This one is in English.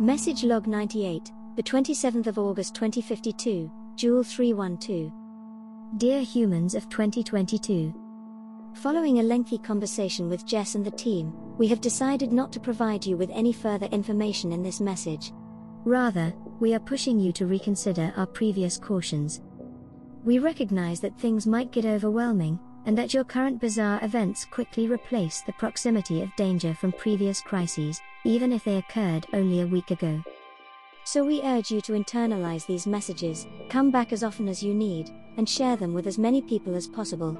Message log 98, the 27th of August 2052, JEWL 312. Dear humans of 2022. Following a lengthy conversation with JES and the team, we have decided not to provide you with any further information in this message. Rather, we are pushing you to reconsider our previous cautions. We recognize that things might get overwhelming, and that your current bizarre events quickly replace the proximity of danger from previous crises, even if they occurred only a week ago. So we urge you to internalize these messages, come back as often as you need, and share them with as many people as possible.